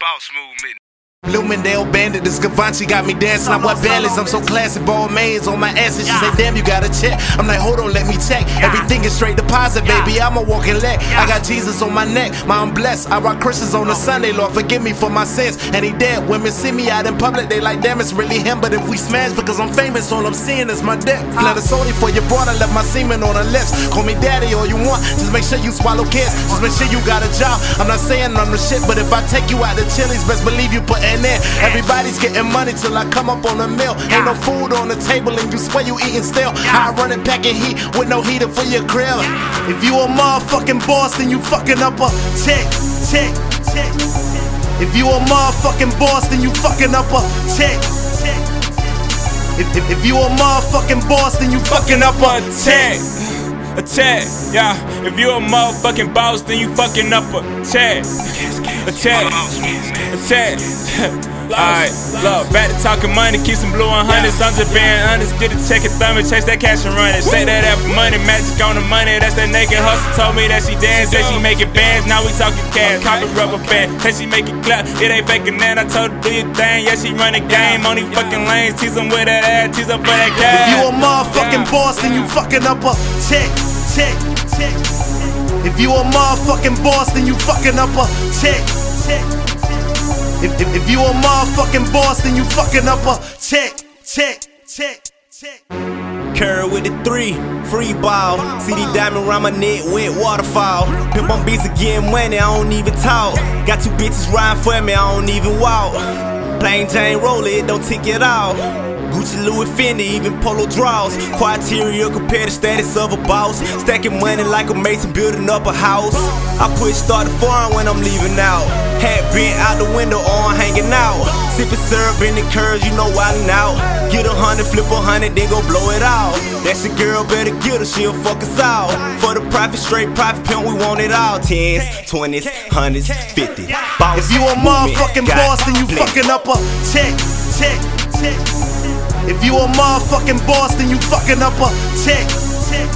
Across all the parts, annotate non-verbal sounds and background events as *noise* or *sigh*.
Bawse movement. Lumendale bandit, this Givenchy got me dancing. I wear balance, I'm so classy, Balmains on my ass. And she say, damn, you got a check. I'm like, hold on, let me check. Everything is straight deposit, baby. I'm a walking leg. I got Jesus on my neck, my I'm blessed. I rock Christians on a Sunday, Lord, forgive me for my sins. And he dead. Women see me out in public, they like, damn, it's really him. But if we smash because I'm famous, all I'm seeing is my dick. Let a sorry for your broad, I left my semen on her lips. Call me daddy all you want, just make sure you swallow kids. Just make sure you got a job. I'm not saying I'm the shit, but if I take you out to Chili's, best believe you putting in. Everybody's getting money till I come up on a meal. Ain't no food on the table and you swear you eating still. I run it packing heat with no heater for your grill. If you a motherfucking boss, then you fucking up a tick, tick, tick. If you a motherfucking boss, then you fucking up a tick, tick. If, if, if you a motherfucking boss, then you fucking up a tick. A check, yeah. If you a motherfucking boss, then you fucking up a check. A check, check. *laughs* Alright, look, back to talking money, keep some blue on hundreds. I'm just being honest, get a check and thumb and chase that cash and run it. Say that out money, magic on the money, that's that naked hustle. Told me that she dance, said she making bands, now we talking cash. Copy rubber band, said she make it clap, it ain't faking that. I told her do your thing, yeah, she run running game on these fucking lanes. Tease them with that ass, tease up for that cash. If you a motherfucking boss, then you fucking up a tick, tick, tick. If you a motherfucking boss, then you fucking up a tick, tick. If, if, if you a motherfucking boss, then you fucking up a tick, tick, tick, tick. Curry with the three, free ball. CD diamond around my neck, wet waterfall. Pimp on beats again, money, I don't even talk. Got two bitches riding for me, I don't even walk. Plain Jane roll it don't tick it out. Gucci, Louis Fendi, even polo draws. Criteria compare the status of a boss. Stacking money like a mason, building up a house. I push start the foreign when I'm leaving out. Hat bent out the window, on hanging out. Sipping syrup in the curves, you know wildin' out. Get a hundred, flip a hundred, then go blow it out. That's your girl, better get her, she'll fuck us out. For the profit, straight profit, pimp, we want it all. Tens, twenties, hundreds, fifty. If you a motherfucking boss, then you fucking up a tick, tick, tick. If you a motherfucking boss, then you fucking up a tick, tick.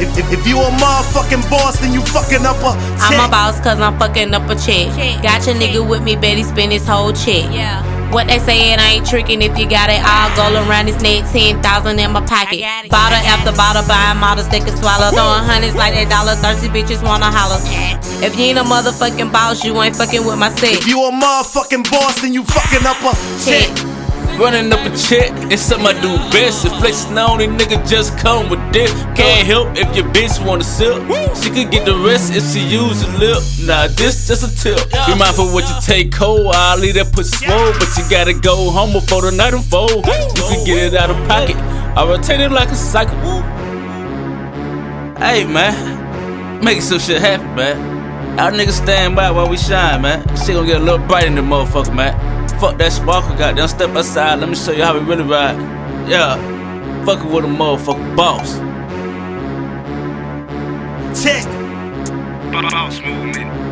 If, if, if you a motherfucking boss, then you fucking up a tick. I'm a boss cause I'm fucking up a check. Got your nigga with me, bet he spend his whole chick. Yeah. What they saying, I ain't tricking if you got it I'll go around his neck, 10,000 in my pocket. I got it. Bottle after bottle, buying models they can swallow. Throwing hundreds like they dollar, thirsty bitches wanna holler. If you ain't a motherfucking boss, you ain't fucking with my set. If you a motherfucking boss, then you fucking up a tick. Running up a check, it's something I do best. If flexing on these niggas just come with this. Can't help if your bitch wanna sip. She could get the rest if she use a lip. Nah, this just a tip. Be mindful what you take cold. I'll leave that pussy swole, but you gotta go home before the night unfold. You can get it out of pocket. I rotate it like a cycle. Hey man, make some shit happen, man. Our niggas stand by while we shine, man. Shit gonna get a little bright in the motherfucker, man. Fuck that sparkle, goddamn. Step aside, let me show you how we really ride. Yeah, fucking with a motherfucking boss. Tick. Bawse movement.